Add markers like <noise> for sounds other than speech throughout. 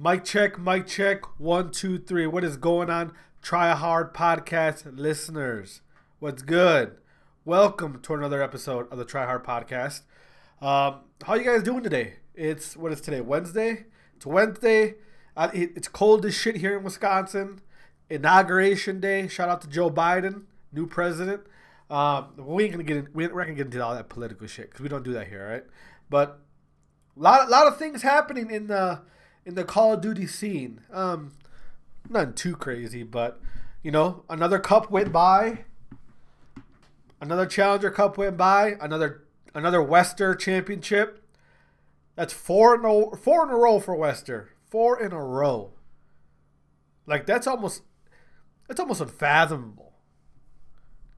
Mic check, mic check. One, two, three. What is going on? Try hard podcast listeners. What's good? Welcome to another episode of the Try Hard Podcast. Um, how you guys doing today? It's what is today? Wednesday. It's Wednesday. Uh, it, it's cold as shit here in Wisconsin. Inauguration day. Shout out to Joe Biden, new president. Um, we ain't gonna get in, we ain't, we're gonna get into all that political shit because we don't do that here, right? But a lot, lot of things happening in the in the Call of Duty scene. Um, nothing too crazy, but you know, another cup went by. Another Challenger Cup went by. Another another Wester Championship. That's four in a four in a row for Wester. Four in a row. Like that's almost that's almost unfathomable.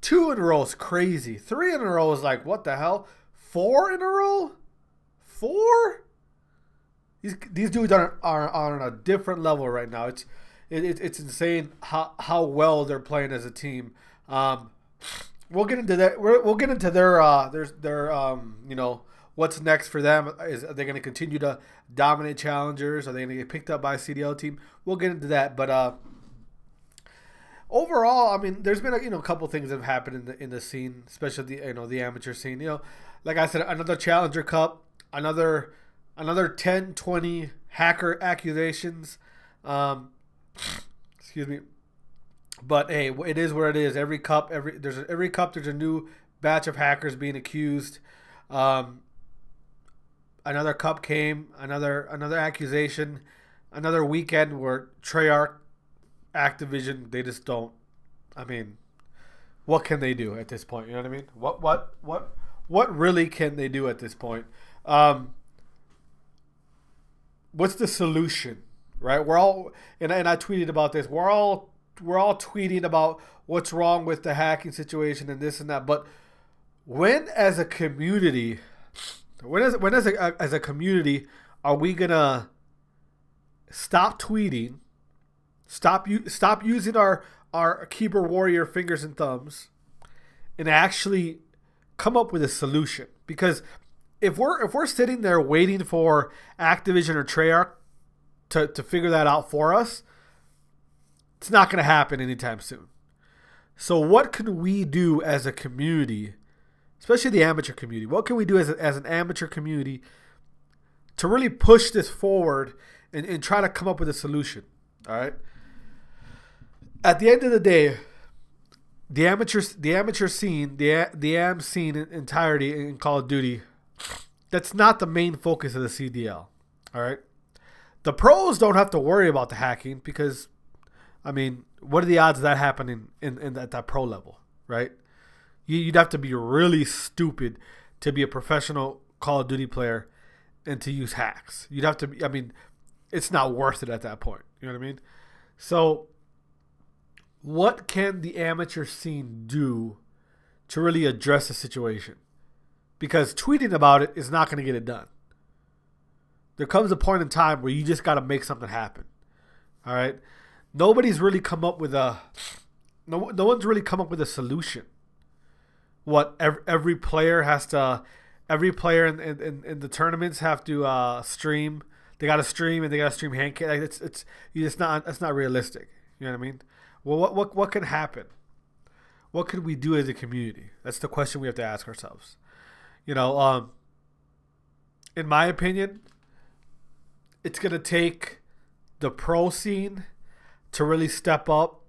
Two in a row is crazy. Three in a row is like what the hell? Four in a row? Four? These these dudes are are, are on a different level right now. It's it, it, it's insane how how well they're playing as a team. Um, we'll get into that. we will get into their uh their their um you know what's next for them. Is are they going to continue to dominate challengers? Are they going to get picked up by a CDL team? We'll get into that, but uh. Overall, I mean, there's been a you know a couple things that have happened in the in the scene, especially the you know the amateur scene. You know, like I said, another Challenger Cup, another another 10, 20 hacker accusations. Um, excuse me. But hey, it is what it is. Every cup, every there's a, every cup, there's a new batch of hackers being accused. Um, another cup came, another another accusation, another weekend where Treyarch, Activision, they just don't. I mean, what can they do at this point? You know what I mean? What what what what really can they do at this point? Um, what's the solution? Right? We're all and, and I tweeted about this. We're all we're all tweeting about what's wrong with the hacking situation and this and that. But when as a community when as when as a as a community are we gonna stop tweeting, stop you stop using our our keyboard warrior fingers and thumbs, and actually come up with a solution? Because if we're if we're sitting there waiting for Activision or Treyarch to, to figure that out for us, it's not going to happen anytime soon. So what can we do as a community, especially the amateur community? What can we do as, a, as an amateur community to really push this forward and, and try to come up with a solution? All right. At the end of the day, the amateur the amateur scene, the the AM scene in entirety in Call of Duty that's not the main focus of the CDL. All right. The pros don't have to worry about the hacking because, I mean, what are the odds of that happening in, in at that pro level, right? You'd have to be really stupid to be a professional Call of Duty player and to use hacks. You'd have to be, I mean, it's not worth it at that point. You know what I mean? So, what can the amateur scene do to really address the situation? Because tweeting about it is not going to get it done. There comes a point in time where you just got to make something happen. All right. Nobody's really come up with a no, no one's really come up with a solution. What every, every player has to every player in, in, in the tournaments have to uh, stream. They got to stream and they got to stream hand. Like it's it's it's not it's not realistic. You know what I mean? Well, what what what can happen? What could we do as a community? That's the question we have to ask ourselves. You know, um, in my opinion, it's going to take the pro scene to really step up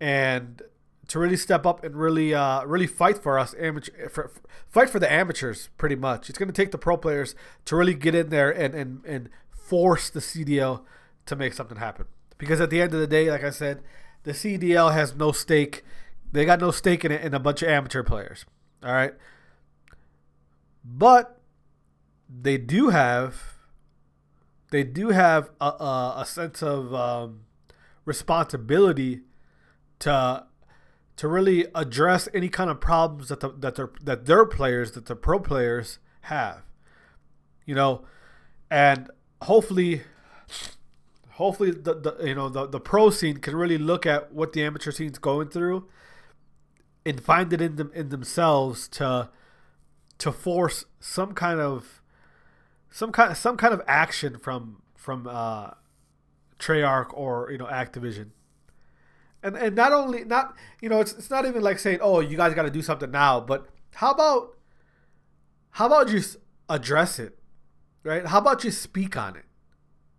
and to really step up and really uh, really fight for us amateur for, for, fight for the amateurs pretty much. It's going to take the pro players to really get in there and, and and force the CDL to make something happen. Because at the end of the day like I said the CDL has no stake they got no stake in it in a bunch of amateur players all right but they do have they do have a, a, a sense of um, responsibility to to really address any kind of problems that the, that their that their players that the pro players have you know? And hopefully hopefully the, the you know the, the pro scene can really look at what the amateur scene's going through and find it in them in themselves to to force some kind of some kind some kind of action from from uh, Treyarch or you know Activision. And and not only not you know it's it's not even like saying oh you guys got to do something now, but how about how about just address it, right? How about you speak on it,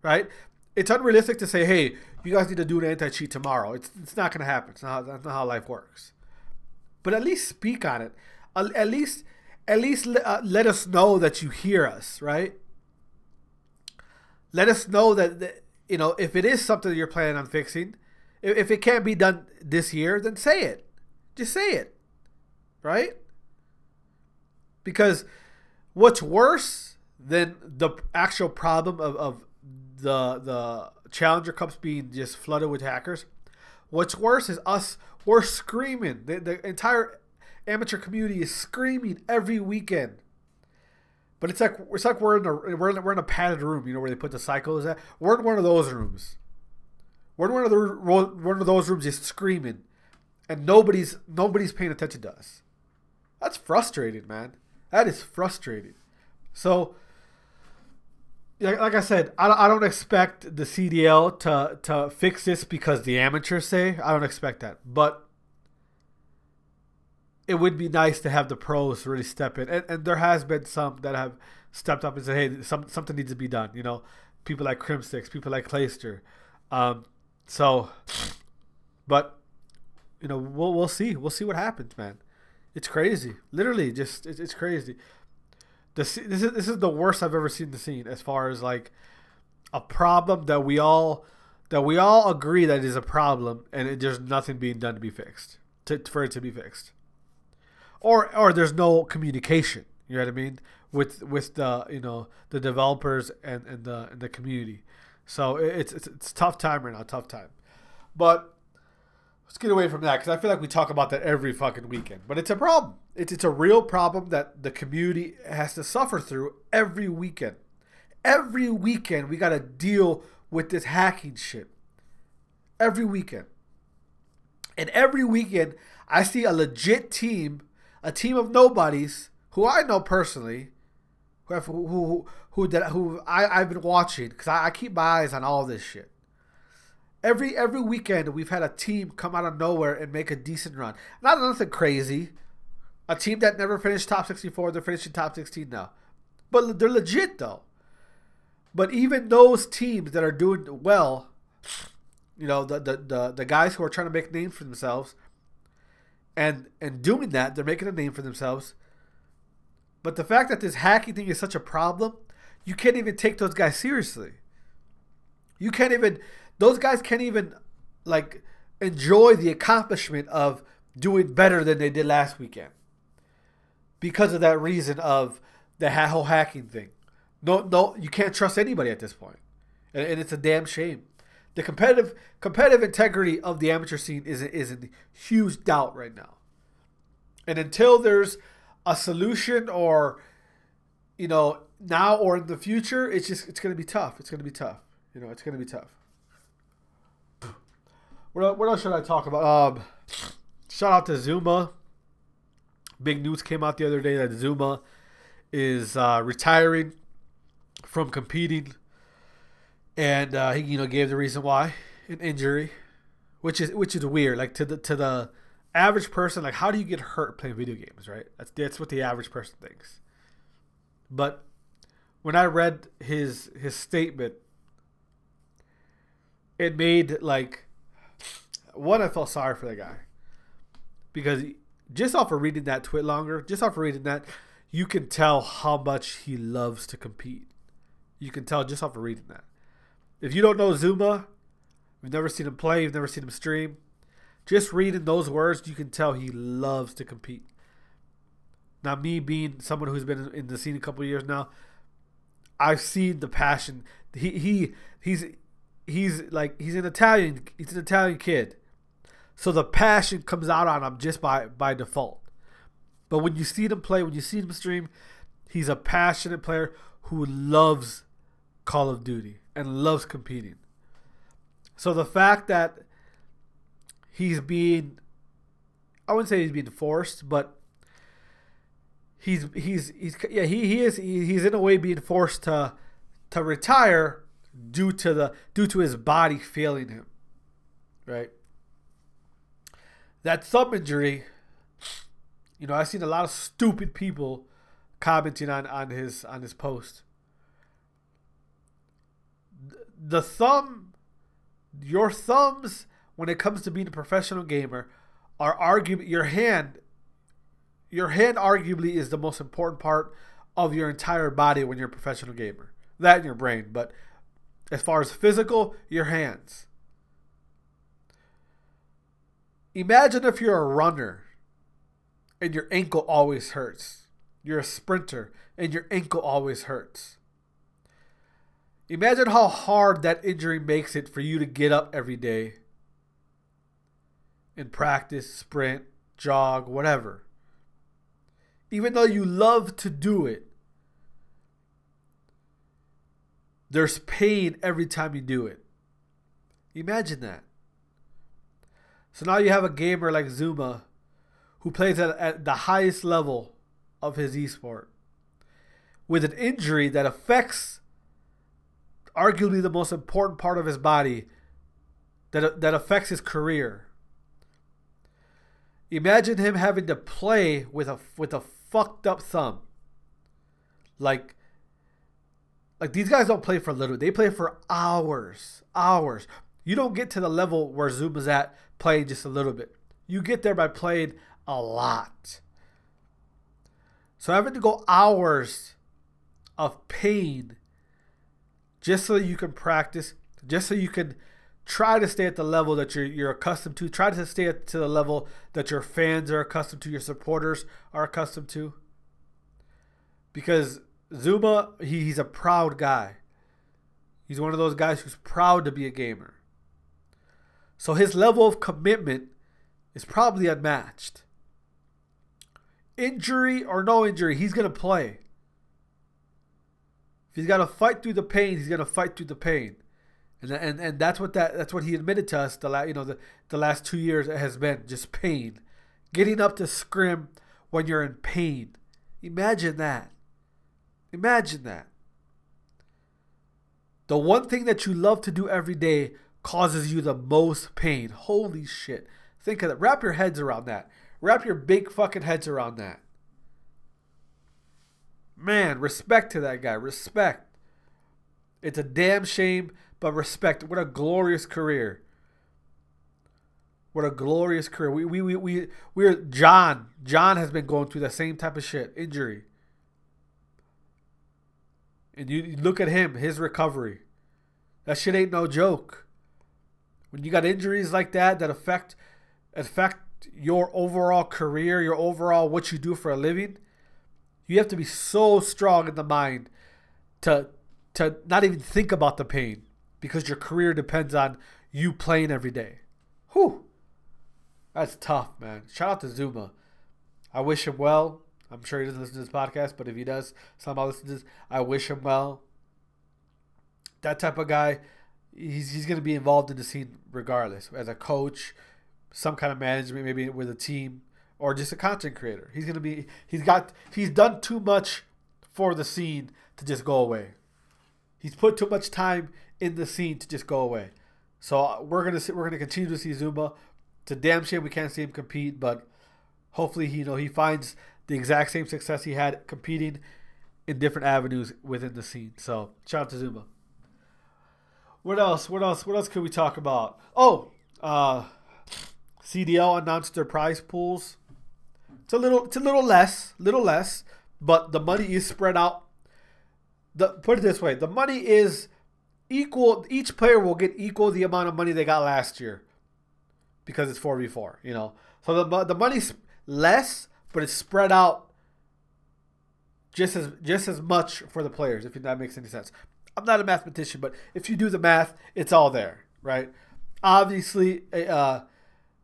right? It's unrealistic to say hey you guys need to do an anti cheat tomorrow. It's it's not gonna happen. It's not that's not how life works. But at least speak on it. At least at least uh, let us know that you hear us, right? Let us know that, that you know if it is something you're planning on fixing if it can't be done this year, then say it. Just say it. Right? Because what's worse than the actual problem of, of the the Challenger Cups being just flooded with hackers, what's worse is us we're screaming. The, the entire amateur community is screaming every weekend. But it's like it's like we're in a we're in, we're in a padded room, you know, where they put the cycles at. We're in one of those rooms. We're in one of the one of those rooms just screaming, and nobody's nobody's paying attention to us. That's frustrating, man. That is frustrating. So, like I said, I don't expect the CDL to to fix this because the amateurs say. I don't expect that, but it would be nice to have the pros really step in, and, and there has been some that have stepped up and said, "Hey, some, something needs to be done." You know, people like Crimsix, people like Clayster. Um, so, but you know, we'll we'll see. We'll see what happens, man. It's crazy. Literally, just it's, it's crazy. This this is this is the worst I've ever seen the scene as far as like a problem that we all that we all agree that is a problem and it, there's nothing being done to be fixed to, for it to be fixed or or there's no communication you know what i mean with with the you know the developers and, and the and the community so it's, it's it's tough time right now, tough time. But let's get away from that because I feel like we talk about that every fucking weekend. But it's a problem. It's it's a real problem that the community has to suffer through every weekend. Every weekend we got to deal with this hacking shit. Every weekend. And every weekend I see a legit team, a team of nobodies who I know personally, who have, who who who that who I I've been watching because I, I keep my eyes on all this shit. Every every weekend we've had a team come out of nowhere and make a decent run. Not nothing crazy. A team that never finished top 64, they're finishing top 16 now. But they're legit though. But even those teams that are doing well, you know, the the, the, the guys who are trying to make names for themselves and and doing that, they're making a name for themselves but the fact that this hacking thing is such a problem, you can't even take those guys seriously. You can't even those guys can't even like enjoy the accomplishment of doing better than they did last weekend. Because of that reason of the whole hacking thing. No no you can't trust anybody at this. And, and it's a damn shame. The competitive competitive integrity of the amateur scene is is in huge doubt right now. And until there's a solution or you know now or in the future it's just it's going to be tough. It's going to be tough. You know it's going to be tough. What, what else should i talk about? Um shout out to zuma. Big news came out the other day that zuma is uh, retiring from competing and uh, he you know gave the reason why an injury which is which is weird like to the to the average person, like, how do you get hurt playing video games, right? That's that's what the average person thinks. But when I read his his statement, it made like one. I felt sorry for the guy because just off of reading that tweet longer, just off of reading that, you can tell how much he loves to compete. You can tell just off of reading that. If you don't know Zuma, you've never seen him play, you've never seen him stream, just reading those words, you can tell he loves to compete. Now, me being someone who's been in the scene a couple years now, I've seen the passion. He he he's he's like he's an Italian. He's an Italian kid, so the passion comes out on him just by by default. But when you see him play, when you see him stream, he's a passionate player who loves Call of Duty and loves competing. So the fact that he's being I wouldn't say he's being forced, but he's he's he's yeah he, he is he, he's in a way being forced to to retire due to the due to his body failing him. Right? That thumb injury, you know, I've seen a lot of stupid people commenting on, on his on his post. The thumb your thumbs when it comes to being a professional gamer are arguably your hand your hand arguably is the most important part of your entire body when you're a professional gamer. That and your brain, but as far as physical, your hands. Imagine if you're a runner and your ankle always hurts. You're a sprinter and your ankle always hurts. Imagine how hard that injury makes it for you to get up every day and practice, sprint, jog, whatever. Even though you love to do it, there's pain every time you do it. Imagine that. So now you have a gamer like Zuma who plays at, at the highest level of his esport with an injury that affects arguably the most important part of his body that, that affects his career. Imagine him having to play with a with a fucked up thumb. Like like these guys don't play for a little. Bit. They play for hours, hours. You don't get to the level where Zuma's at playing just a little bit. You get there by playing a lot. So having to go hours of pain just so you can practice, just so you can try to stay at the level that you're you're accustomed to. Try to stay at to the level that your fans are accustomed to, your supporters are accustomed to. Because Zuma, he, he's a proud guy. He's one of those guys who's proud to be a gamer. So his level of commitment is probably unmatched. Injury or no injury, he's gonna play. If he's got to fight through the pain, he's got to fight through the pain, and and and that's what that that's what he admitted to us the last you know the the last two years has been just pain, getting up to scrim when you're in pain. Imagine that. Imagine that. The one thing that you love to do every day causes you the most pain. Holy shit. Think of that. Wrap your heads around that. Wrap your big fucking heads around that. Man, respect to that guy. Respect. It's a damn shame, but respect. What a glorious career. What a glorious career. We we we we we're John. John has been going through the same type of shit, injury. And you, look at him, his recovery. That shit ain't no joke. When you got injuries like that that affect affect your overall career, your overall what you do for a living, you have to be so strong in the mind to to not even think about the pain because your career depends on you playing every day. Whew. That's tough, man. Shout out to Zuma. I wish him well. I'm sure he doesn't listen to this podcast, but if he does, somehow listen to this, I wish him well. That type of guy, he's, he's going to be involved in the scene regardless. As a coach, some kind of management, maybe with a team or just a content creator. He's gonna be he's got he's done too much for the scene to just go away. He's put too much time in the scene to just go away. So uh, we're gonna see, we're gonna continue to see Zuma. It's a damn shame we can't see him compete, but hopefully he you know he finds the exact same success he had competing in different avenues within the scene. So shout out to Zuma. What else? What else? What else could we talk about? Oh, uh, CDL announced their prize pools it's a little it's a little less, little less, but the money is spread out. The put it this way, the money is equal each player will get equal the amount of money they got last year because it's 4v4, you know. So the the money's less, but it's spread out just as just as much for the players if that makes any sense. I'm not a mathematician, but if you do the math, it's all there, right? Obviously, uh,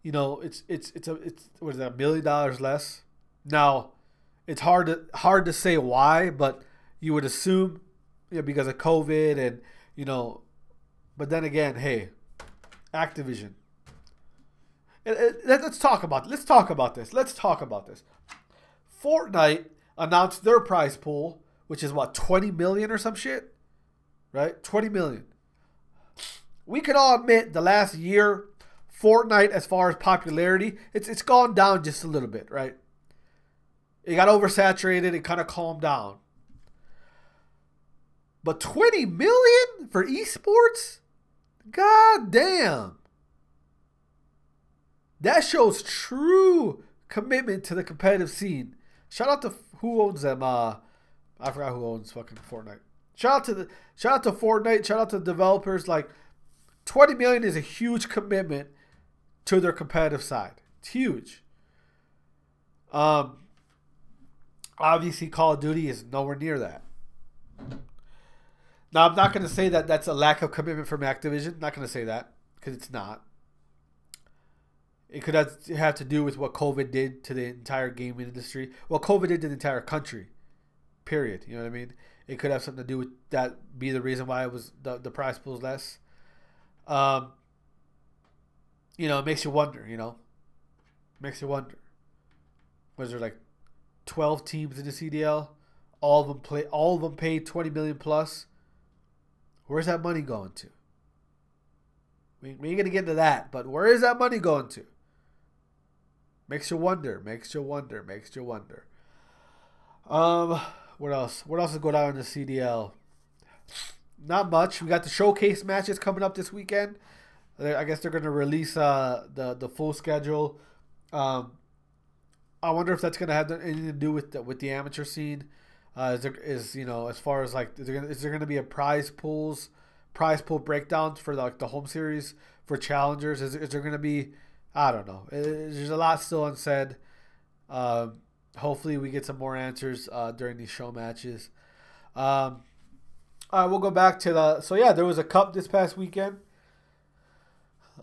you know, it's it's it's a it's what is that a million dollars less. Now, it's hard to hard to say why, but you would assume, you know, because of COVID and you know, but then again, hey, Activision. let's talk about let's talk about this. Let's talk about this. Fortnite announced their prize pool, which is what twenty million or some shit, right? Twenty million. we can all admit the last year, Fortnite, as far as popularity, it's it's gone down just a little bit, right? It got oversaturated. It kind of calmed down. But 20 million for esports? God damn. That shows true commitment to the competitive scene. Shout out to who owns them. Uh, I forgot who owns fucking Fortnite. Shout out to the shout out to Fortnite. Shout out to the developers. Like, 20 million is a huge commitment to their competitive side. It's huge. Um, obviously, Call of Duty is nowhere near that. Now, I'm not going to say that that's a lack of commitment from Activision. I'm not going to say that because it's not. It could have, to do with what COVID did to the entire gaming industry. Well, COVID did to the entire country. Period. You know what I mean? It could have something to do with that. Be the reason why it was the the price pool less. Um. You know, it makes you wonder. You know, makes you wonder. Was there like twelve teams in the CDL? All of them play. All of them paid twenty million plus. Where's that money going to? We, we ain't gonna get into that, but where is that money going to? Makes you wonder. Makes you wonder. Makes you wonder. Um, what else? What else is going on in the CDL? Not much. We got the showcase matches coming up this weekend. I guess they're gonna release uh the the full schedule. Um, I wonder if that's gonna have anything to do with the, with the amateur scene. Uh, is there is you know as far as like is there there gonna be a prize pools, prize pool breakdowns for like the home series for challengers? Is, is there gonna be I don't know. There's a lot still unsaid. Um, hopefully we get some more answers uh, during these show matches. Um, all right, we'll go back to the. So yeah, there was a cup this past weekend.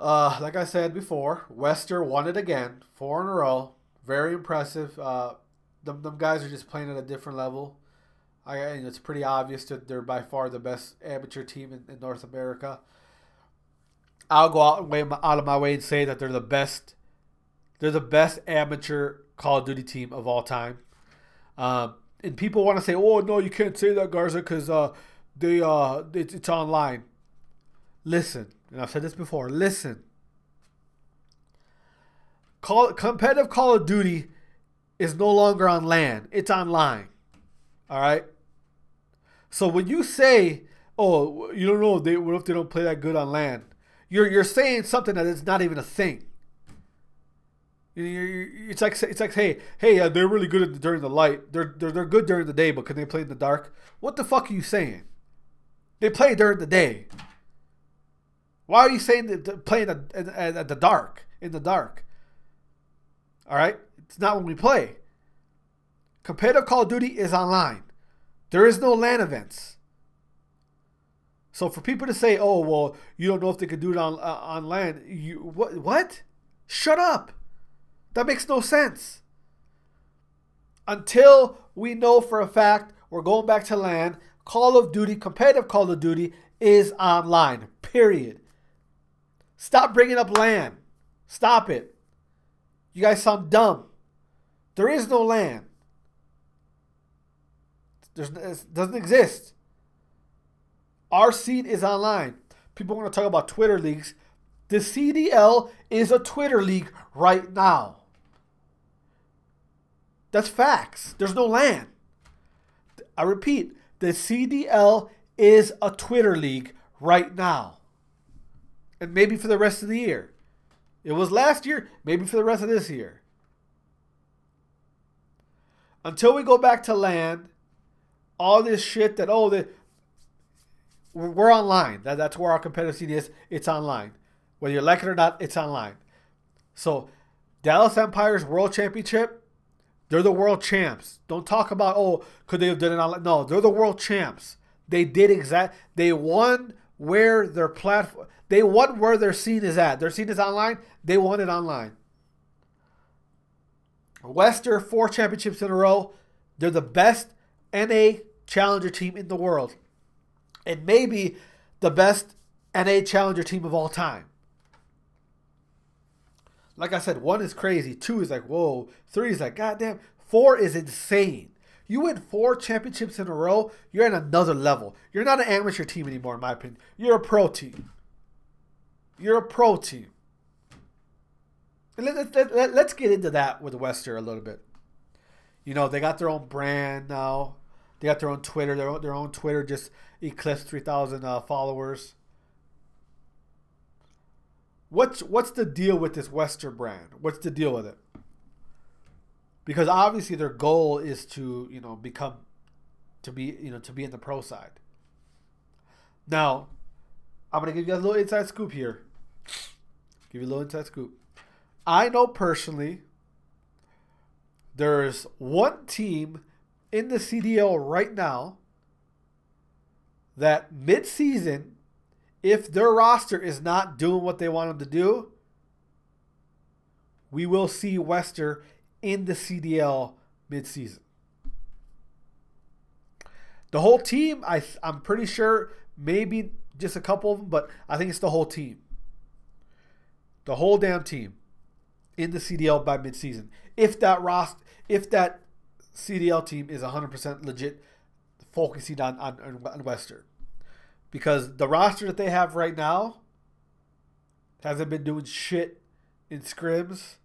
Uh, like I said before, Wester won it again, four in a row. Very impressive. Uh, them, them guys are just playing at a different level. I, it's pretty obvious that they're by far the best amateur team in, in North America. I'll go out, way, out of my way and say that they're the best. They're the best amateur Call of Duty team of all time. Um, and people want to say, "Oh no, you can't say that, Garza, because uh, they uh, it's, it's online." Listen, and I've said this before. Listen, Call competitive Call of Duty is no longer on LAN, it's online. All right. So when you say, "Oh, you don't know," they what if they don't play that good on LAN? You're you're saying something that is not even a thing. It's like it's like hey hey uh, they're really good during the light. They're, they're they're good during the day, but can they play in the dark? What the fuck are you saying? They play during the day. Why are you saying that playing at, the dark in the dark? All right, it's not when we play. Competitive Call of Duty is online. There is no LAN events. So for people to say, "Oh, well, you don't know if they could do it on uh, on LAN," you what? What? Shut up. That makes no sense. Until we know for a fact we're going back to LAN, Call of Duty, competitive Call of Duty is online. Period. Stop bringing up LAN. Stop it. You guys sound dumb. There is no LAN. There's, it doesn't exist. Our seat is online. People want to talk about Twitter leagues. The CDL is a Twitter league right now. That's facts. There's no LAN. I repeat, the CDL is a Twitter league right now. And maybe for the rest of the year. It was last year, maybe for the rest of this year. Until we go back to LAN, all this shit that, oh, the, we're online. That, that's where our competitive is. It's online. Whether you like it or not, it's online. So, Dallas Empire's World Championship, they're the world champs. Don't talk about, oh, could they have done it online? No, they're the world champs. They did exact. They won where their platform. They won where their scene is at. Their scene is online. They want it online. Wester four championships in a row. They're the best NA challenger team in the world, and maybe the best NA challenger team of all time like I said, one is crazy. Two is like, whoa. Three is like, goddamn. Four is insane. You win four championships in a row, you're at another level. You're not an amateur team anymore, in my opinion. You're a pro team. you're a pro team. Let, let, let, let's get into that with Wester a little bit. You know, they got their own brand now. They got their own Twitter. Their own, their own Twitter just eclipsed 3,000 uh, followers. What's what's the deal with this Wester brand? What's the deal with it? Because obviously their goal is to you know become to be you know to be in the pro side. Now, I'm gonna give you a little inside scoop here. Give you a little inside scoop. I know personally there's one team in the CDL right now that mid-season if their roster is not doing what they want them to do, we will see Wester in the CDL midseason. The whole team, I I'm pretty sure maybe just a couple of them, but I think it's the whole team. The whole damn team in the CDL by midseason. If that roster, if that CDL team is 100% legit focusing on, on, on Wester because the roster that they have right now hasn't been doing shit in scrims.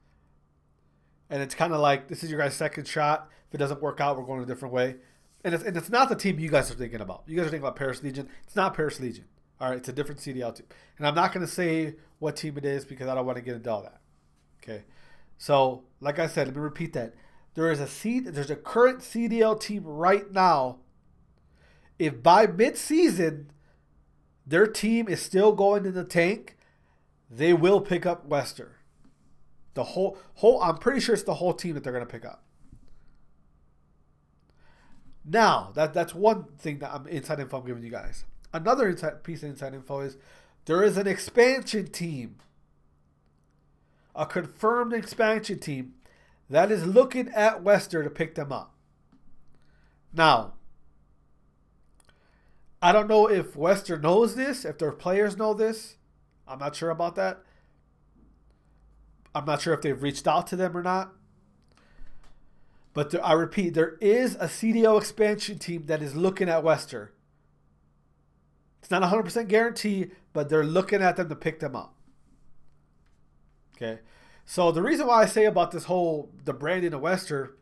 And it's kind of like this is your guys' second shot. If it doesn't work out, we're going a different way. And it's, and it's not the team you guys are thinking about. You guys are thinking about Paris Legion. It's not Paris Legion. All right, it's a different CDL team. And I'm not going to say what team it is because I don't want to get into all that. Okay. So, like I said, let me repeat that. There is a C, there's a current CDL team right now. If by mid-season their team is still going to the tank, they will pick up Wester. The whole whole I'm pretty sure it's the whole team that they're going to pick up. Now, that that's one thing that I'm inside info I'm giving you guys. Another inside piece of inside info is there is an expansion team. A confirmed expansion team that is looking at Wester to pick them up. Now, I don't know if Wester knows this, if their players know this. I'm not sure about that. I'm not sure if they've reached out to them or not. But there, I repeat, there is a CDL expansion team that is looking at Wester. It's not 100% guarantee, but they're looking at them to pick them up. Okay. So the reason why I say about this whole the branding of Wester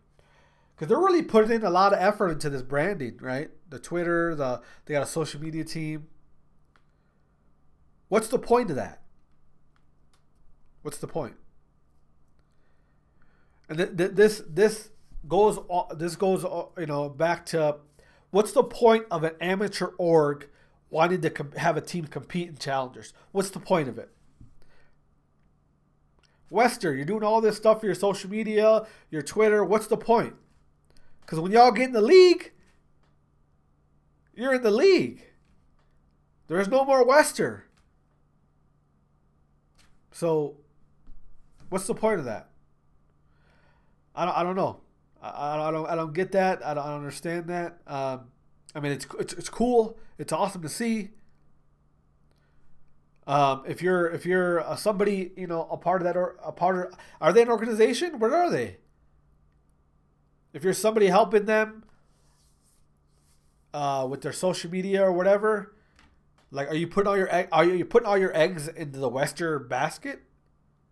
because they're really putting in a lot of effort into this branding, right? The Twitter, the they got a social media team. What's the point of that? What's the point? And th- th- this this goes this goes uh, you know back to what's the point of an amateur org wanting to have a team compete in challengers? What's the point of it? Wester, you're doing all this stuff for your social media, your Twitter. What's the point? Because when y'all get in the league, you're in the league. There's no more Wester. So, what's the point of that? I don't, I don't know. I, I don't I don't get that. I don't, I don't understand that. Um, I mean, it's, it's it's cool. It's awesome to see. Um, if you're if you're uh, somebody you know a part of that or a part of are they an organization? Where are they? if you're somebody helping them uh, with their social media or whatever, like, are you putting all your egg, are you putting all your eggs into the Wester basket?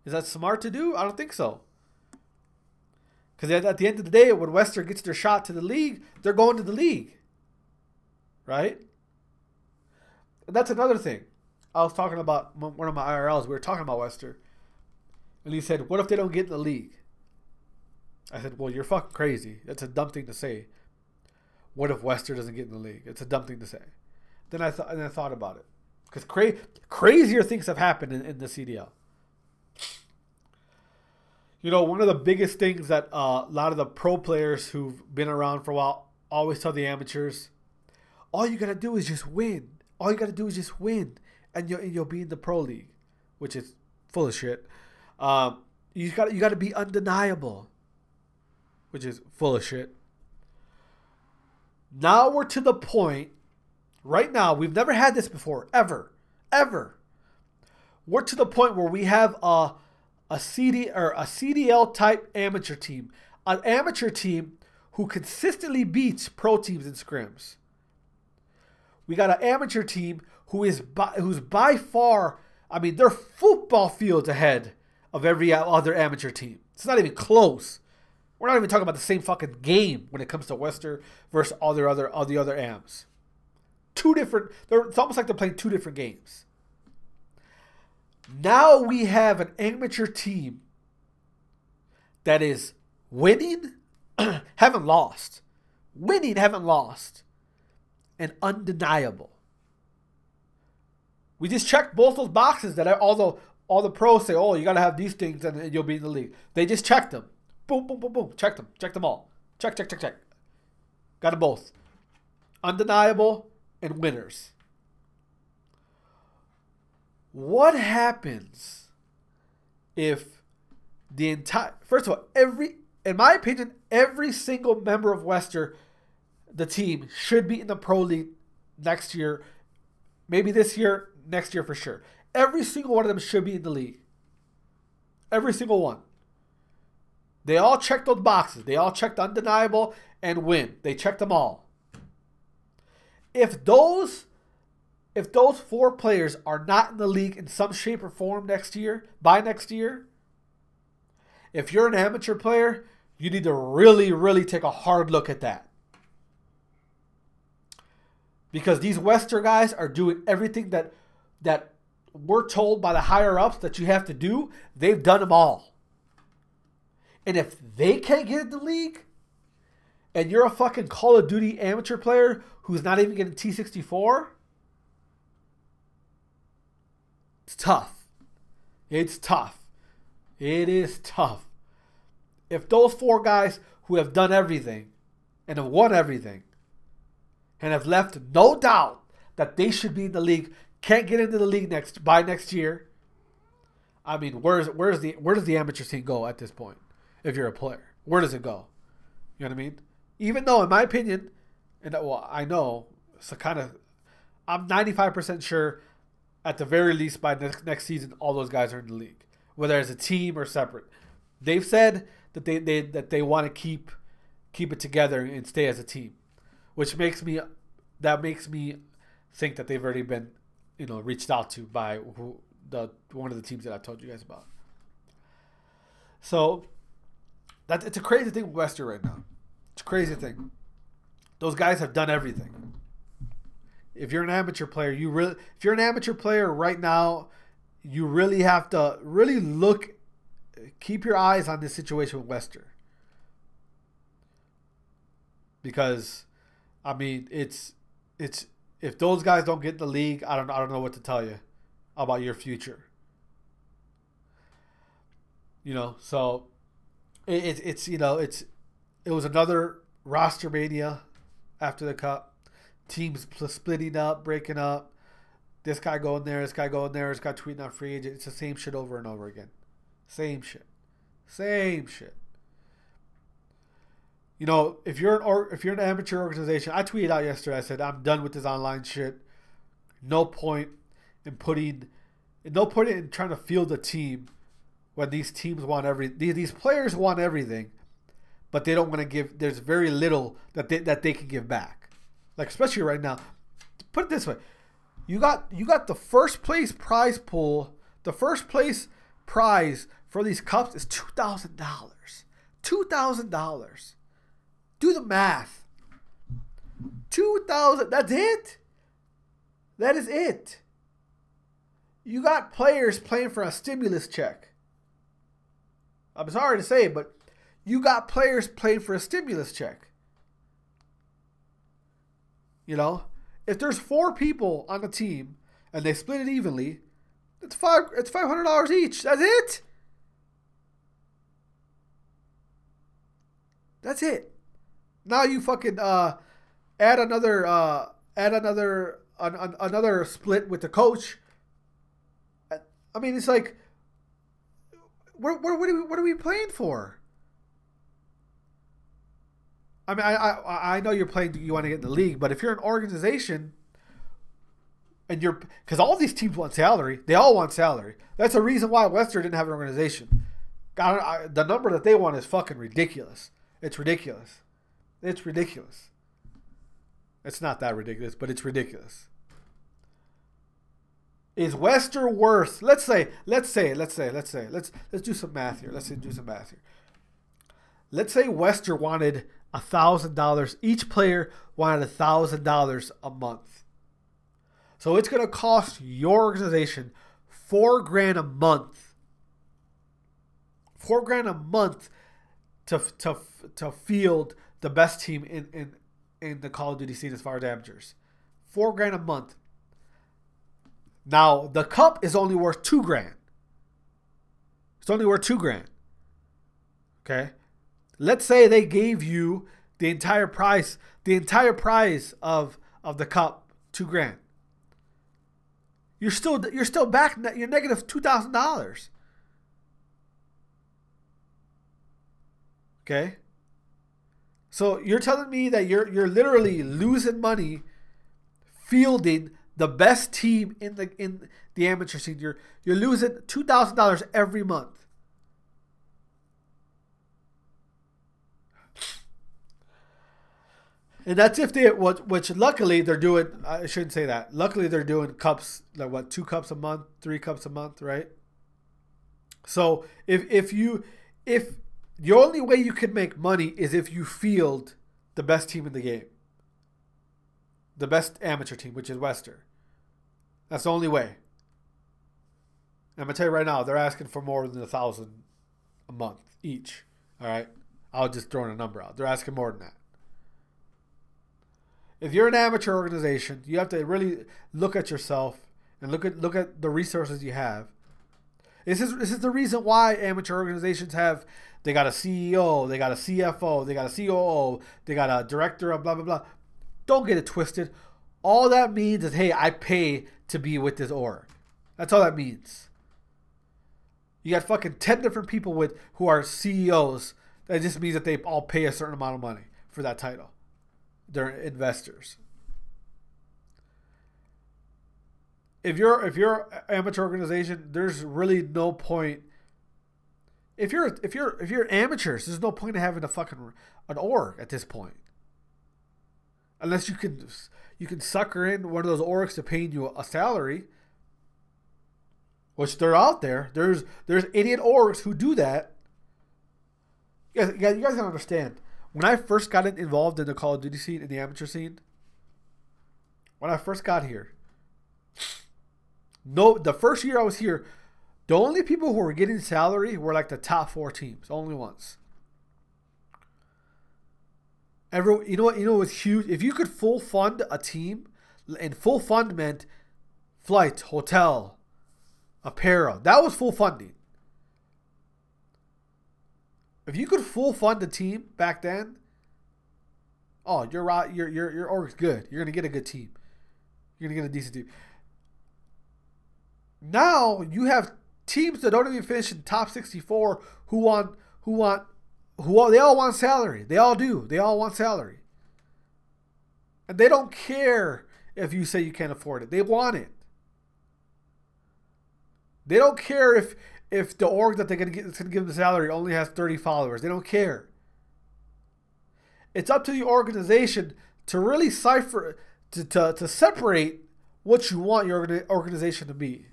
Is that smart to do? I don't think so. Because at, the end of the day, when Wester gets their shot to the league, they're going to the league, right? And that's another thing. I was talking about one of my IRLs. We were talking about Wester, and he said, "What if they don't get in the league?" I said, well, you're fucking crazy. That's a dumb thing to say. What if Wester doesn't get in the league? It's a dumb thing to say. Then I thought, and I thought about it because cra- crazier things have happened in, in the CDL. You know, one of the biggest things that uh, a lot of the pro players who've been around for a while always tell the amateurs, all you gotta do is just win. All you gotta do is just win, and you'll, and you'll be in the pro league, which is full of shit. Um, you got you got to be undeniable which is full of shit. Now we're to the point, right now, we've never had this before, ever, ever. We're to the point where we have a, a CD or a CDL type amateur team, an amateur team who consistently beats pro teams in scrims. We got an amateur team who is by, who's by far I mean, they're football fields ahead of every other amateur team. It's not even close. We're not even talking about the same fucking game when it comes to Wester versus all their other all the other AMs. Two different. It's almost like they're playing two different games. Now we have an amateur team that is winning, <clears throat> haven't lost, winning, haven't lost, and undeniable. We just checked both those boxes that all the all the pros say, oh, you got to have these things and you'll be in the league. They just checked them. Boom, boom, boom, boom. Check them. Check them all. Check, check, check, check. Got them both. Undeniable and winners. What happens if the entire first of all, every in my opinion, every single member of Wester, the team, should be in the pro league next year. Maybe this year, next year for sure. Every single one of them should be in the league. Every single one. They all checked those boxes. They all checked undeniable and win. They checked them all. If those if those four players are not in the league in some shape or form next year, by next year, if you're an amateur player, you need to really, really take a hard look at that. Because these Wester guys are doing everything that that we're told by the higher ups that you have to do. They've done them all. And if they can't get in the league, and you're a fucking Call of Duty amateur player who's not even getting T64, it's tough. It's tough. It is tough. If those four guys who have done everything and have won everything and have left no doubt that they should be in the league can't get into the league next by next year. I mean, where's where's the where does the amateur scene go at this point? If you're a player, where does it go? You know what I mean? Even though, in my opinion, and well, I know a kind of, I'm 95% sure, at the very least by next next season, all those guys are in the league, whether as a team or separate. They've said that they, they that they want to keep keep it together and stay as a team, which makes me that makes me think that they've already been you know reached out to by who, the one of the teams that I told you guys about. So that it's a crazy thing with Wester right now. It's a crazy thing. Those guys have done everything. If you're an amateur player, you really if you're an amateur player right now, you really have to really look keep your eyes on this situation with Wester. Because I mean, it's it's if those guys don't get the league, I don't I don't know what to tell you about your future. You know, so it, it, it's you know it's it was another roster mania after the cup. Teams splitting up, breaking up. This guy going there, this guy going there, this guy tweeting out free agent. It's the same shit over and over again. Same shit. Same shit. You know, if you're an or, if you're an amateur organization, I tweeted out yesterday. I said I'm done with this online shit. No point in putting, no point in trying to field a team when these teams want every these, these players want everything, but they don't want to give. There's very little that they that they can give back. Like especially right now, put it this way, you got you got the first place prize pool. The first place prize for these cups is two thousand dollars. Two thousand dollars. Do the math. 2000 that's it. That is it. You got players playing for a stimulus check. I'm sorry to say, but you got players playing for a stimulus check. You know, if there's four people on the team and they split it evenly, it's five. It's five hundred dollars each. That's it. That's it. Now you fucking uh, add another uh, add another an, an, another split with the coach. I mean, it's like, what what what are we, what are we playing for? I mean, I, I I know you're playing. You want to get in the league, but if you're an organization, and you're because all these teams want salary, they all want salary. That's a reason why Wester didn't have an organization. God, I, the number that they want is fucking ridiculous. It's ridiculous. It's ridiculous. It's not that ridiculous, but it's ridiculous. Is Wester worth? Let's say, let's say, let's say, let's say, let's let's do some math here. Let's do some math here. Let's say Wester wanted a thousand dollars. Each player wanted a thousand dollars a month. So it's going to cost your organization four grand a month. Four grand a month to to to field the best team in in in the Call of Duty scene as far as amateurs. Four grand a month. Now the cup is only worth two grand. It's only worth two grand. Okay. Let's say they gave you the entire price, the entire price of of the cup, two grand. You're still you're still back. You're negative two thousand dollars. Okay. So you're telling me that you're you're literally losing money fielding the best team in the in the amateur scene. You're you're losing two thousand dollars every month. And that's if they what which luckily they're doing. I shouldn't say that. Luckily they're doing cups like what two cups a month, three cups a month, right? So if if you if the only way you can make money is if you field the best team in the game, the best amateur team, which is Wester. That's the only way. I'm gonna tell you right now, they're asking for more than a thousand a month each. All right, I'll just throw in a number out. They're asking more than that if you're an amateur organization, you have to really look at yourself and look at look at the resources you have. This is this is the reason why amateur organizations have they got a CEO, they got a CFO, they got a COO, they got a director of blah blah blah. Don't get it twisted. All that means is hey, I pay to be with this org. That's all that means. You got fucking ten different people with who are CEOs. That just means that they all pay a certain amount of money for that title they're investors. If you're if you're amateur organization, there's really no point. If you're if you're if you're amateurs, there's no point in having a fucking an org at this point. Unless you can you can sucker in one of those orgs to paying you a salary, which they're out there. There's there's idiot orgs who do that. You guys, you guys, you guys understand when I first got involved in the Call of Duty scene, in the amateur scene, when I first got here, no, the first year I was here, the only people who were getting salary were like the top four teams, only once. Every, you know what? You know what was huge. If you could full fund a team, and full fund meant flight, hotel, apparel. That was full funding. If you could full fund the team back then, oh, your your your your org's good. You're gonna get a good team. You're gonna get a decent team. Now you have teams that don't even finish in top 64 who want who want who all, they all want salary. They all do. They all want salary. And they don't care if you say you can't afford it. They want it. They don't care if if the org that they're that's gonna give them the salary only has 30 followers. They don't care. It's up to the organization to really cipher to, to, to separate what you want your organization to be.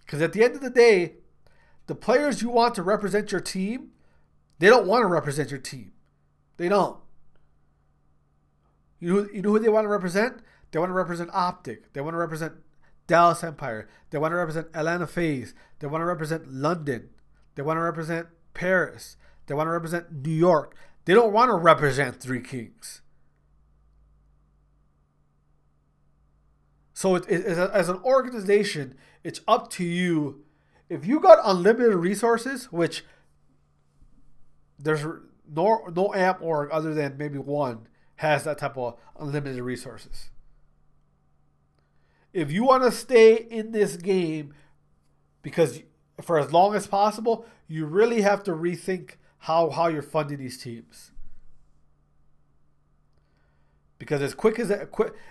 Because at the end of the day, the players you want to represent your team, they don't want to represent your team. They don't. You know, you know who they want to represent? They want to represent Optic. They want to represent Dallas Empire. They want to represent Atlanta FaZe. They want to represent London. They want to represent Paris. They want to represent New York. They don't want to represent Three Kings. So, it, it, as an organization, it's up to you. If you got unlimited resources, which there's no no amp org other than maybe one has that type of unlimited resources if you want to stay in this game because for as long as possible, you really have to rethink how how you're funding these teams. Because as quick as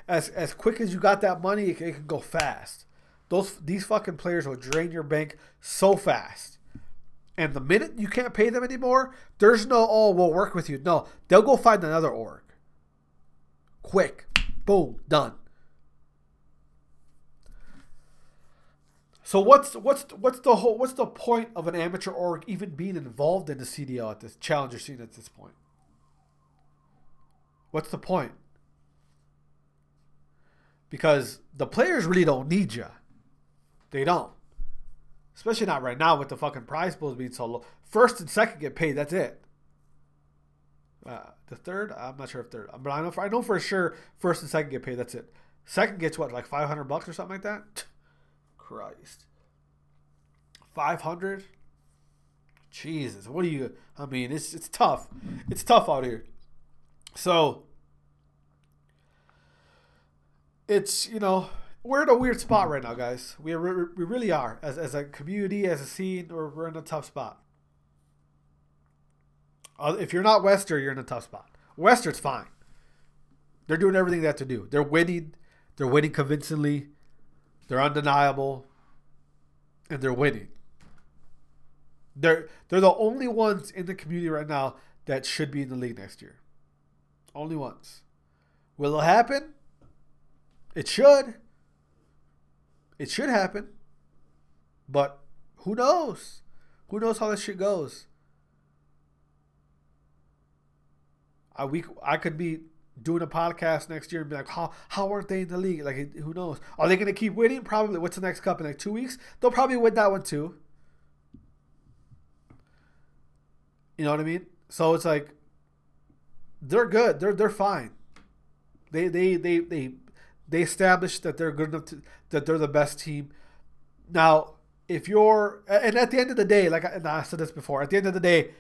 as as quick as you got that money, it, it can go fast. Those these fucking players will drain your bank so fast. And the minute you can't pay them anymore, there's no oh we'll work with you. No, they'll go find another org. Quick, boom, done. So what's what's what's the whole what's the point of an amateur org even being involved in the CDL at this challenger scene at this point? What's the point? Because the players really don't need you. They don't. Especially not right now with the fucking prize pools being so low. First and second get paid. That's it. Uh, the third, I'm not sure if third, but I know for, I know for sure first and second get paid. That's it. Second gets what, like 500 bucks or something like that. Christ. 500? Jesus, what do you I mean, it's it's tough. It's tough out here. So it's, you know, we're in a weird spot right now, guys. We are, we really are as as a community, as a scene, we're, we're in a tough spot. Uh, if you're not Wester, you're in a tough spot. Wester's fine. They're doing everything they have to do. They're winning. They're winning convincingly. They're undeniable, and they're winning. They're they're the only ones in the community right now that should be in the league next year. Only ones. Will it happen? It should. It should happen. But who knows? Who knows how this shit goes? I we I could be doing a podcast next year and be like, how how aren't they in the league? Like, who knows? Are they going to keep winning? Probably. What's the next cup in like two weeks? They'll probably win that one too. You know what I mean? So it's like they're good. They're they're fine. They they they they they established that they're good enough to that they're the best team. Now, if you're and at the end of the day, like I, I said this before, at the end of the day,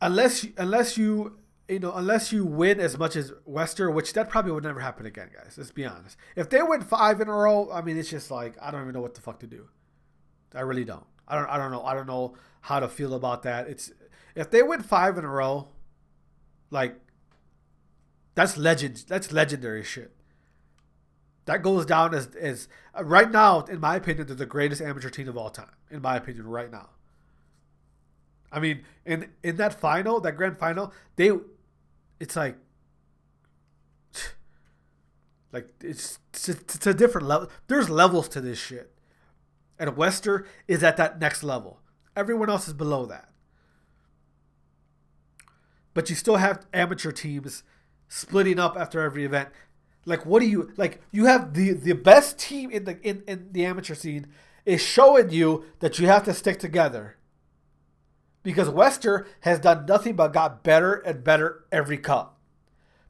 unless unless you you know unless you win as much as Wester, which that probably would never happen again, guys. Let's be honest. If they win five in a row, I mean, it's just like I don't even know what the fuck to do. I really don't. I don't. I don't know. I don't know how to feel about that. It's if they win five in a row, like that's legend. That's legendary shit. That goes down as as right now, in my opinion, they're the greatest amateur team of all time. In my opinion, right now. I mean, in in that final, that grand final, they, it's like, <sighs> like it's it's, it's a different level. There's levels to this shit, and Wester is at that next level. Everyone else is below that. But you still have amateur teams splitting up after every event. Like, what do you like? You have the the best team in the in, in the amateur scene is showing you that you have to stick together because Wester has done nothing but got better and better every cup.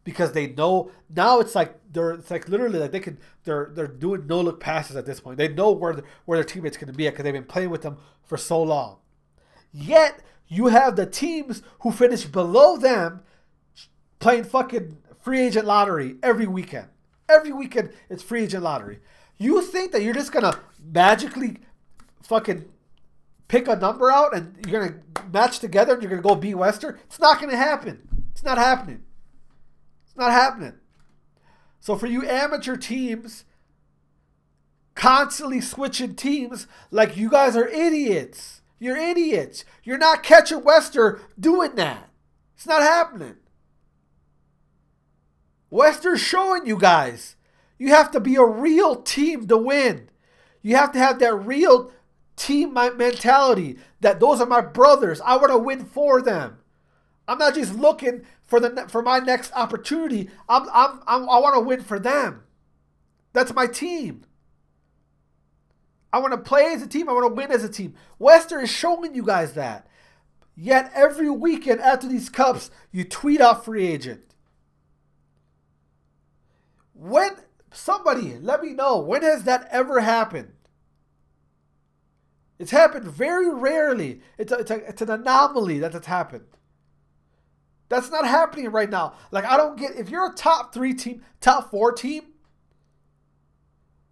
Because they know now it's like they're it's like literally like they can they're they're doing no look passes at this point. They know where the, where their teammates going to be at because they've been playing with them for so long. Yet you have the teams who finish below them playing fucking free agent lottery every weekend. Every weekend it's free agent lottery. You think that you're just gonna magically fucking pick a number out and you're gonna match together and you're gonna go beat Wester. It's not gonna happen. It's not happening. It's not happening. So for you amateur teams, constantly switching teams like you guys are idiots. You're idiots. You're not catching Wester doing that. It's not happening. Wester's showing you guys. You have to be a real team to win. You have to have that real team my mentality that those are my brothers. I want to win for them. I'm not just looking for the for my next opportunity. I'm, I'm, I'm I want to win for them. That's my team. I want to play as a team. I want to win as a team. Wester is showing you guys that. Yet every weekend after these cups, you tweet out free agent. When somebody let me know when has that ever happened? It's happened very rarely. It's, a, it's, a, it's an anomaly that it's happened. That's not happening right now. Like, I don't get if you're a top three team, top four team,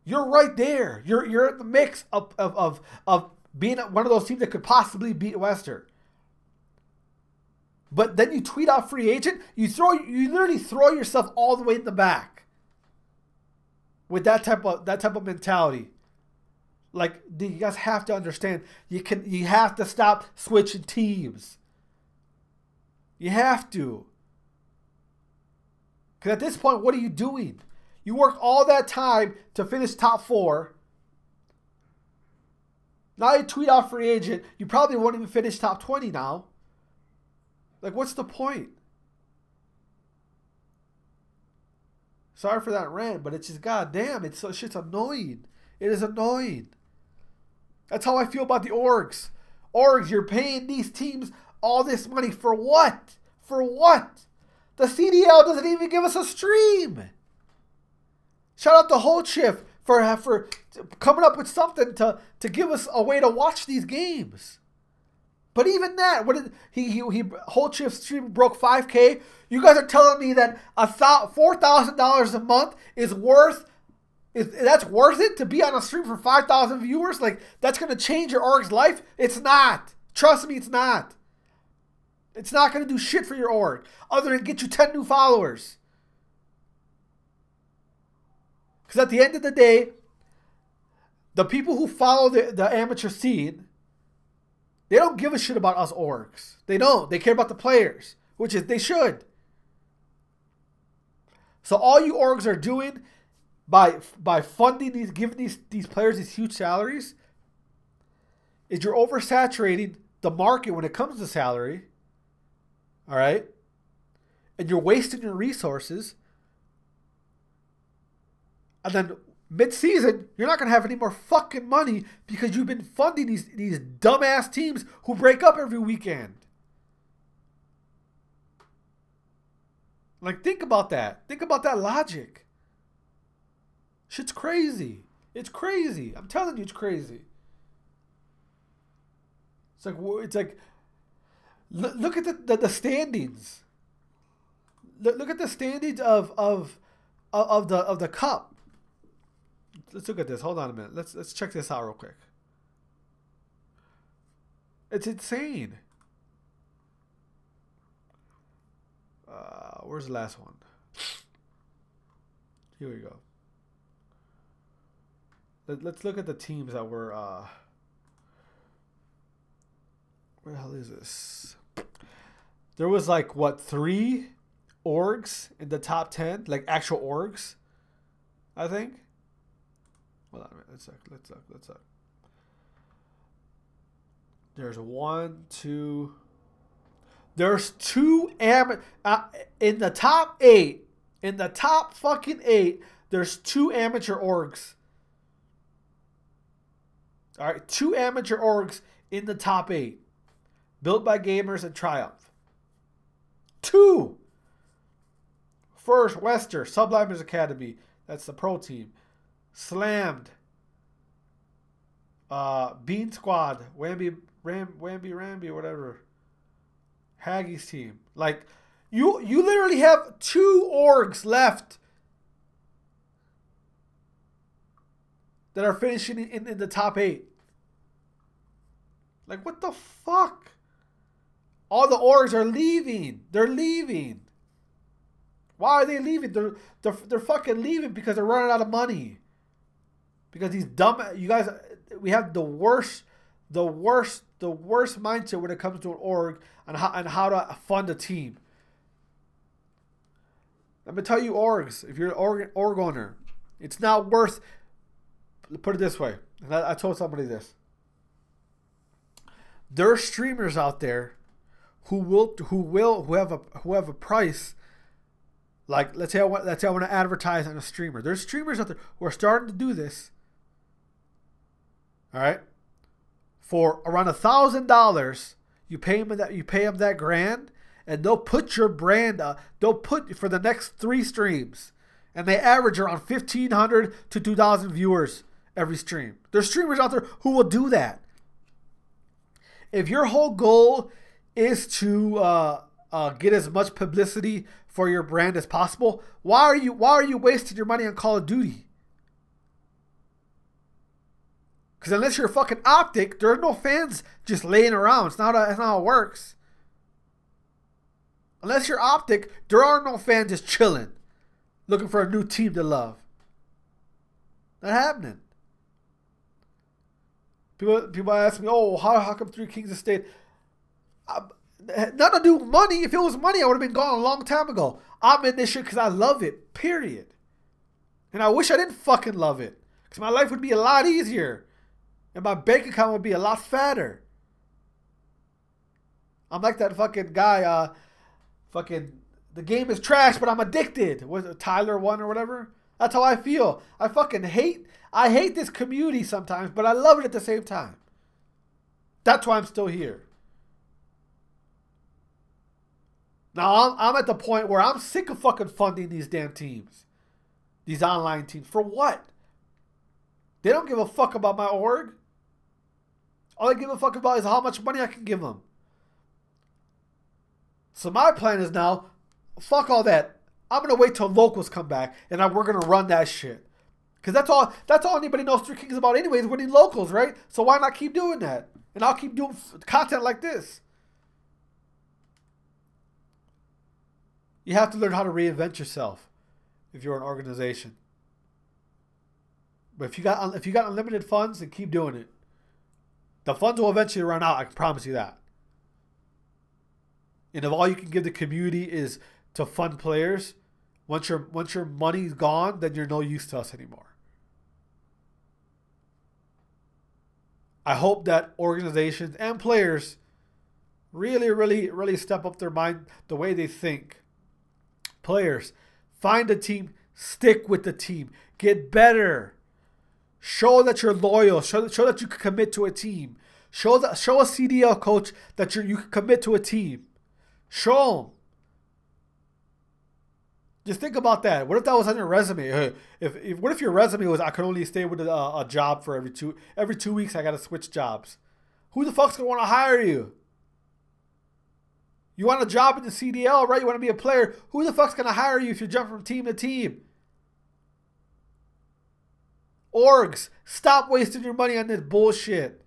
you're right there. You're you're in the mix of, of, of, of being one of those teams that could possibly beat Wester. But then you tweet out free agent, you throw you literally throw yourself all the way in the back with that type of that type of mentality. Like you guys have to understand, you can you have to stop switching teams. You have to. Because at this point, what are you doing? You worked all that time to finish top four. Now you tweet out free agent. You probably won't even finish top 20 now. Like, what's the point? Sorry for that rant, but it's just goddamn. It's so shit's annoying. It is annoying. That's how I feel about the orgs. Orgs, you're paying these teams all this money for what? For what? The CDL doesn't even give us a stream. Shout out to Holchiff for for coming up with something to to give us a way to watch these games. But even that, what did he he, he Holchiff stream broke 5k. You guys are telling me that a four thousand dollars a month is worth is that's worth it to be on a stream for five thousand viewers? Like that's gonna change your org's life? It's not. Trust me, it's not. It's not gonna do shit for your org other than get you ten new followers. Because at the end of the day, the people who follow the, the amateur scene, they don't give a shit about us orgs. They don't. They care about the players, which is they should. So all you orgs are doing by by funding these, giving these these players these huge salaries, is you're oversaturating the market when it comes to salary. All right, and you're wasting your resources and then mid-season, you're not gonna have any more fucking money because you've been funding these these dumbass teams who break up every weekend. Like, think about that. Think about that logic. Shit's crazy. It's crazy. I'm telling you, it's crazy. It's like it's like look at the, the, the standings. Look, look at the standings of of of the of the cup let's look at this. Hold on a minute. Let's let's check this out real quick. It's insane. Uh, where's the last one? Here we go. Let, let's look at the teams that were. Uh, where the hell is this? There was like what three orgs in the top ten, like actual orgs. I think. Hold on a minute. Let's look. Let's look. Let's look. There's one, two. There's two am uh, in the top eight. In the top fucking eight, there's two amateur orgs. All right, two amateur orgs in the top eight, built by gamers at Triumph. Two. First, Wester, Sublimers Academy. That's the pro team slammed. Uh, Bean Squad, Wamby, Ram, Wamby, Ramby, whatever. Haggie's team. Like, you you literally have two orgs left that are finishing in, in the top eight. Like, what the fuck? All the orgs are leaving. They're leaving. Why are they leaving? They're, they're, they're fucking leaving because they're running out of money because these dumb you guys we have the worst the worst the worst mindset when it comes to an org and how and how to fund a team. Let me tell you orgs, if you're an org, org owner, it's not worth put it this way. I, I told somebody this. There are streamers out there who will who will who have a who have a price like let's say I want let's say I want to advertise on a streamer. There's streamers out there who are starting to do this all right, for around a thousand dollars, you pay them that you pay them that grand, and they'll put your brand up. They'll put for the next three streams, and they average around fifteen hundred to two thousand viewers every stream. There's streamers out there who will do that. If your whole goal is to uh, uh, get as much publicity for your brand as possible, why are you why are you wasting your money on Call of Duty? Because unless you're fucking optic, there are no fans just laying around. It's not, a, it's not how it works. Unless you're optic, there are no fans just chilling, looking for a new team to love. Not happening. People, people ask me, "Oh, how, how come Three Kings of State?" I, nothing to do with money. If it was money, I would have been gone a long time ago. I'm in this shit because I love it. Period. And I wish I didn't fucking love it. Because my life would be a lot easier. And my bank account would be a lot fatter. I'm like that fucking guy, uh, fucking, the game is trash, but I'm addicted. Was it Tyler1 or whatever? That's how I feel. I fucking hate, I hate this community sometimes, but I love it at the same time. That's why I'm still here. Now I'm, I'm at the point where I'm sick of fucking funding these damn teams, these online teams. For what? They don't give a fuck about my org. All they give a fuck about is how much money I can give them. So my plan is now, fuck all that. I'm gonna wait till locals come back, and we're gonna run that shit. Cause that's all. That's all anybody knows Three Kings about, anyways. Winning locals, right? So why not keep doing that? And I'll keep doing content like this. You have to learn how to reinvent yourself if you're an organization. But if you got if you got unlimited funds, then keep doing it. The funds will eventually run out. I can promise you that. And if all you can give the community is to fund players, once your once your money's gone, then you're no use to us anymore. I hope that organizations and players really, really, really step up their mind the way they think players. Find a team, stick with the team, get better. Show that you're loyal. Show, show that you can commit to a team. Show that show a CDL coach that you you can commit to a team. Show them. Just think about that. What if that was on your resume? Uh, if, if what if your resume was I can only stay with a, a job for every two every two weeks I got to switch jobs. Who the fuck's gonna want to hire you? You want a job in the CDL, right? You want to be a player. Who the fuck's to hire you if you jump from team to team? Orgs, stop wasting your money on this bullshit.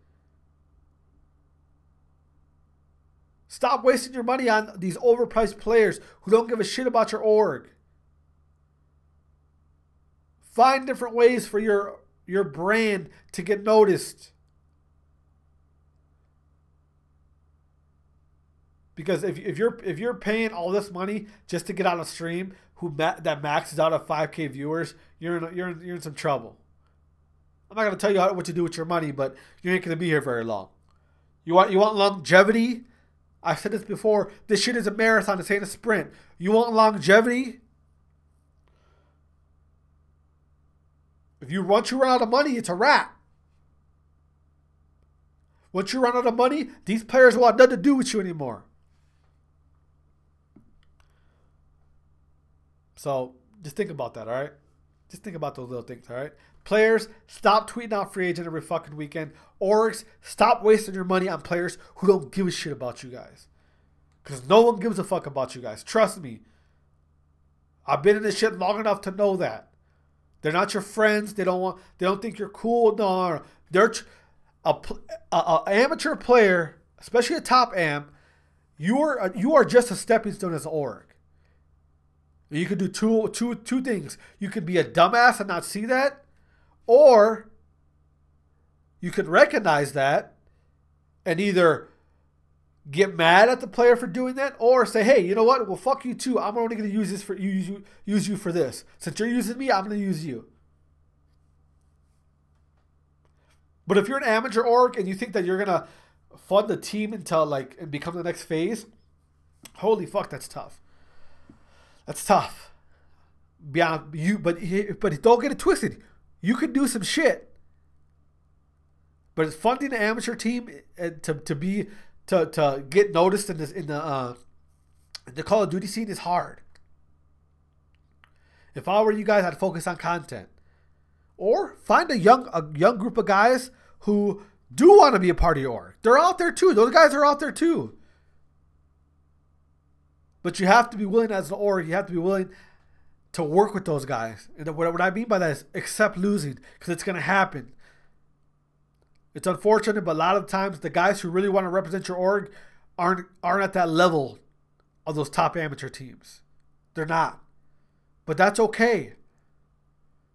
Stop wasting your money on these overpriced players who don't give a shit about your org. Find different ways for your your brand to get noticed. Because if, if you're if you're paying all this money just to get on a stream who ma- that maxes out at 5k viewers, you're in, you're in, you're in some trouble. I'm not gonna tell you how, what to do with your money, but you ain't gonna be here very long. You want you want longevity? I've said this before. This shit is a marathon. This ain't a sprint. You want longevity? If you once you run out of money, it's a wrap. Once you run out of money, these players want nothing to do with you anymore. So just think about that, all right? Just think about those little things, all right? Players, stop tweeting out free agent every fucking weekend. Orgs, stop wasting your money on players who don't give a shit about you guys. Because no one gives a fuck about you guys. Trust me. I've been in this shit long enough to know that. They're not your friends. They don't want. They don't think you're cool. No, no, no. they're a, a, a, amateur player, especially a top am. You are uh, you are just a stepping stone as an org. You could do two, two, two things. You could be a dumbass and not see that, or you could recognize that and either get mad at the player for doing that or say, hey, you know what? Well, fuck you too. I'm only going to use this for use you use you for this. Since you're using me, I'm going to use you. But if you're an amateur org and you think that you're gonna fund the team until like and become the next FaZe, holy fuck, that's tough. That's tough. Beyond you, but but don't get it twisted. You could do some shit, but funding an amateur team uh, to, to be to, to get noticed in this in the uh, the Call of Duty scene is hard. If I were you guys, I'd focus on content, or find a young a young group of guys who do want to be a part of your. They're out there too. Those guys are out there too. But you have to be willing as an org, you have to be willing to work with those guys. And what, what I mean by that is accept losing because it's going to happen. It's unfortunate, but a lot of times the guys who really want to represent your org aren't aren't at that level of those top amateur teams. They're not. But that's okay.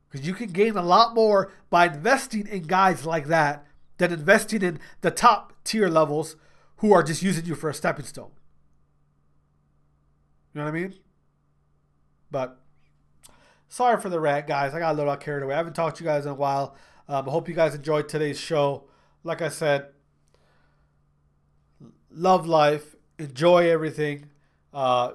Because you can gain a lot more by investing in guys like that than investing in the top tier levels who are just using you for a stepping stone. You know what I mean? But sorry for the rant, guys. I got a little carried away. I haven't talked to you guys in a while. Um, I hope you guys enjoyed today's show. Like I said, love life, enjoy everything. Uh,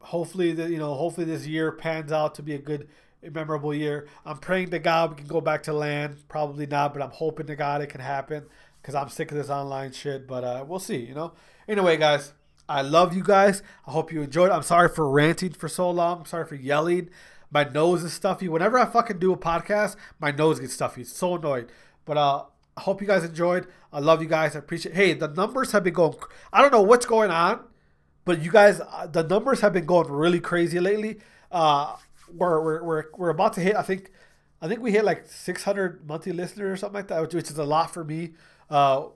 hopefully, the, you know, hopefully this year pans out to be a good, memorable year. I'm praying to God we can go back to LAN. Probably not, but I'm hoping to God it can happen because I'm sick of this online shit. But uh, we'll see. You know. Anyway, guys. I love you guys. I hope you enjoyed. I'm sorry for ranting for so long. I'm sorry for yelling. My nose is stuffy. Whenever I fucking do a podcast, my nose gets stuffy. It's so annoying. But uh, I hope you guys enjoyed. I love you guys. I appreciate. Hey, the numbers have been going. I don't know what's going on, but you guys, uh, the numbers have been going really crazy lately. Uh, we're we're we're, we're about to hit. I think, I think we hit like 600 monthly listeners or something like that, which, which is a lot for me. Uh,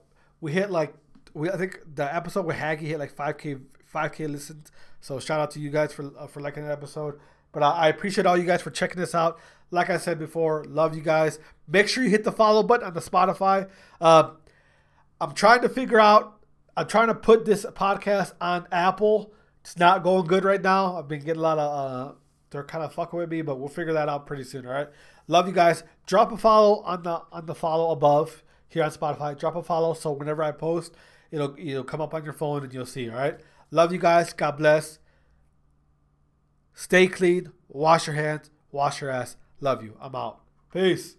we hit like we I think the episode with Haggy hit like 5k 5k listens. So shout out to you guys for uh, for liking that episode. But I, I appreciate all you guys for checking this out. Like I said before, love you guys. Make sure you hit the follow button on the Spotify. Uh, I'm trying to figure out. I'm trying to put this podcast on Apple. It's not going good right now. I've been getting a lot of. Uh, they're kind of fucking with me, but we'll figure that out pretty soon. All right. Love you guys. Drop a follow on the on the follow above here on Spotify. Drop a follow so whenever I post, it'll it'll come up on your phone and you'll see. All right. Love you guys. God bless. Stay clean. Wash your hands. Wash your ass. Love you. I'm out. Peace.